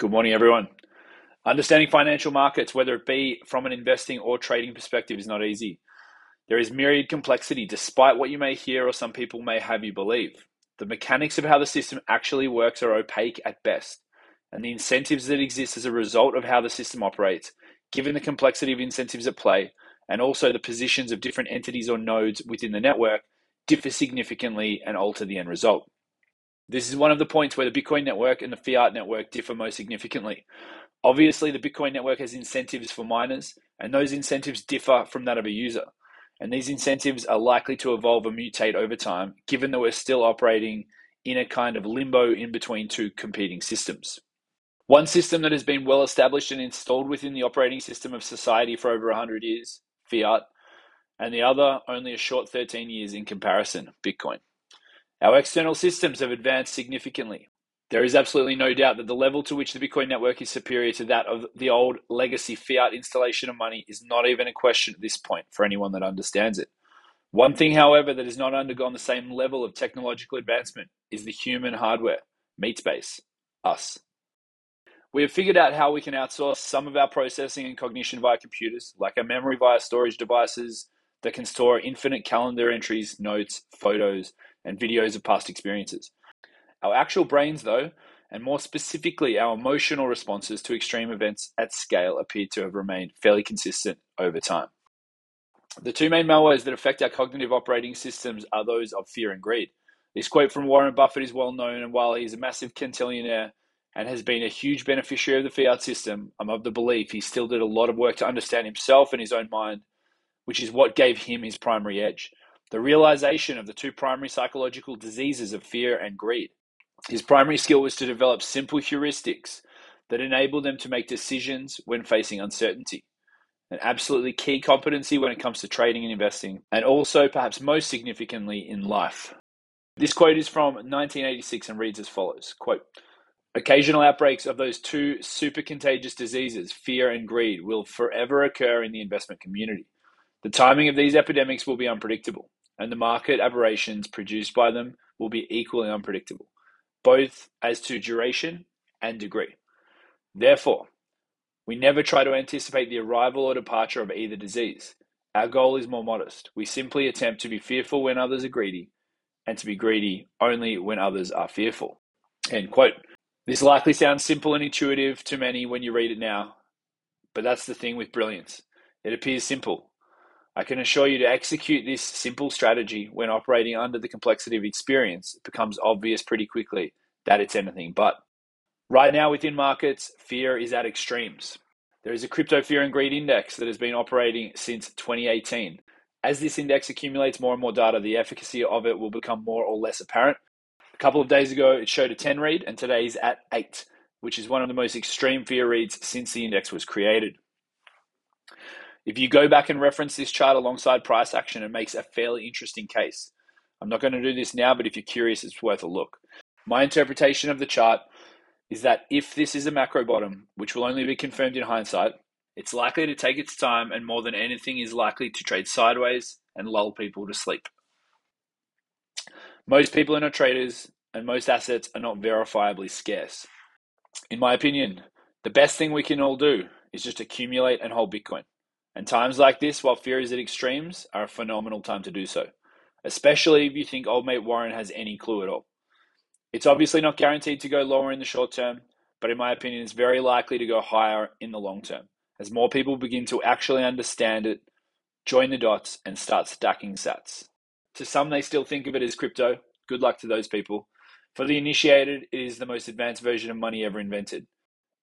Good morning, everyone. Understanding financial markets, whether it be from an investing or trading perspective, is not easy. There is myriad complexity, despite what you may hear or some people may have you believe. The mechanics of how the system actually works are opaque at best, and the incentives that exist as a result of how the system operates, given the complexity of incentives at play, and also the positions of different entities or nodes within the network, differ significantly and alter the end result. This is one of the points where the Bitcoin network and the fiat network differ most significantly. Obviously, the Bitcoin network has incentives for miners, and those incentives differ from that of a user. And these incentives are likely to evolve or mutate over time, given that we're still operating in a kind of limbo in between two competing systems. One system that has been well established and installed within the operating system of society for over 100 years, fiat, and the other only a short 13 years in comparison, Bitcoin. Our external systems have advanced significantly. There is absolutely no doubt that the level to which the Bitcoin network is superior to that of the old legacy fiat installation of money is not even a question at this point for anyone that understands it. One thing, however, that has not undergone the same level of technological advancement is the human hardware, Meatspace, us. We have figured out how we can outsource some of our processing and cognition via computers, like our memory via storage devices that can store infinite calendar entries, notes, photos, and videos of past experiences. Our actual brains, though, and more specifically our emotional responses to extreme events at scale, appear to have remained fairly consistent over time. The two main malwares that affect our cognitive operating systems are those of fear and greed. This quote from Warren Buffett is well known, and while he's a massive quintillionaire and has been a huge beneficiary of the fiat system, I'm of the belief he still did a lot of work to understand himself and his own mind, which is what gave him his primary edge. The realization of the two primary psychological diseases of fear and greed. His primary skill was to develop simple heuristics that enable them to make decisions when facing uncertainty. An absolutely key competency when it comes to trading and investing, and also, perhaps most significantly, in life. This quote is from 1986 and reads as follows quote, Occasional outbreaks of those two super contagious diseases, fear and greed, will forever occur in the investment community. The timing of these epidemics will be unpredictable and the market aberrations produced by them will be equally unpredictable, both as to duration and degree. Therefore, we never try to anticipate the arrival or departure of either disease. Our goal is more modest. We simply attempt to be fearful when others are greedy and to be greedy only when others are fearful. End quote. This likely sounds simple and intuitive to many when you read it now, but that's the thing with brilliance. It appears simple, I can assure you to execute this simple strategy when operating under the complexity of experience, it becomes obvious pretty quickly that it's anything but. Right now, within markets, fear is at extremes. There is a crypto fear and greed index that has been operating since 2018. As this index accumulates more and more data, the efficacy of it will become more or less apparent. A couple of days ago, it showed a 10 read, and today is at 8, which is one of the most extreme fear reads since the index was created. If you go back and reference this chart alongside price action, it makes a fairly interesting case. I'm not going to do this now, but if you're curious, it's worth a look. My interpretation of the chart is that if this is a macro bottom, which will only be confirmed in hindsight, it's likely to take its time and more than anything is likely to trade sideways and lull people to sleep. Most people are not traders and most assets are not verifiably scarce. In my opinion, the best thing we can all do is just accumulate and hold Bitcoin. And times like this, while fear is at extremes, are a phenomenal time to do so, especially if you think old mate Warren has any clue at all. It's obviously not guaranteed to go lower in the short term, but in my opinion, it's very likely to go higher in the long term as more people begin to actually understand it, join the dots, and start stacking sats. To some, they still think of it as crypto. Good luck to those people. For the initiated, it is the most advanced version of money ever invented.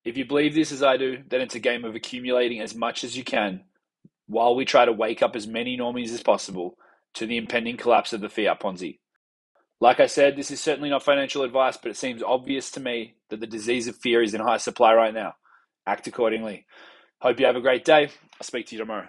If you believe this as I do, then it's a game of accumulating as much as you can while we try to wake up as many normies as possible to the impending collapse of the fiat Ponzi. Like I said, this is certainly not financial advice, but it seems obvious to me that the disease of fear is in high supply right now. Act accordingly. Hope you have a great day. I'll speak to you tomorrow.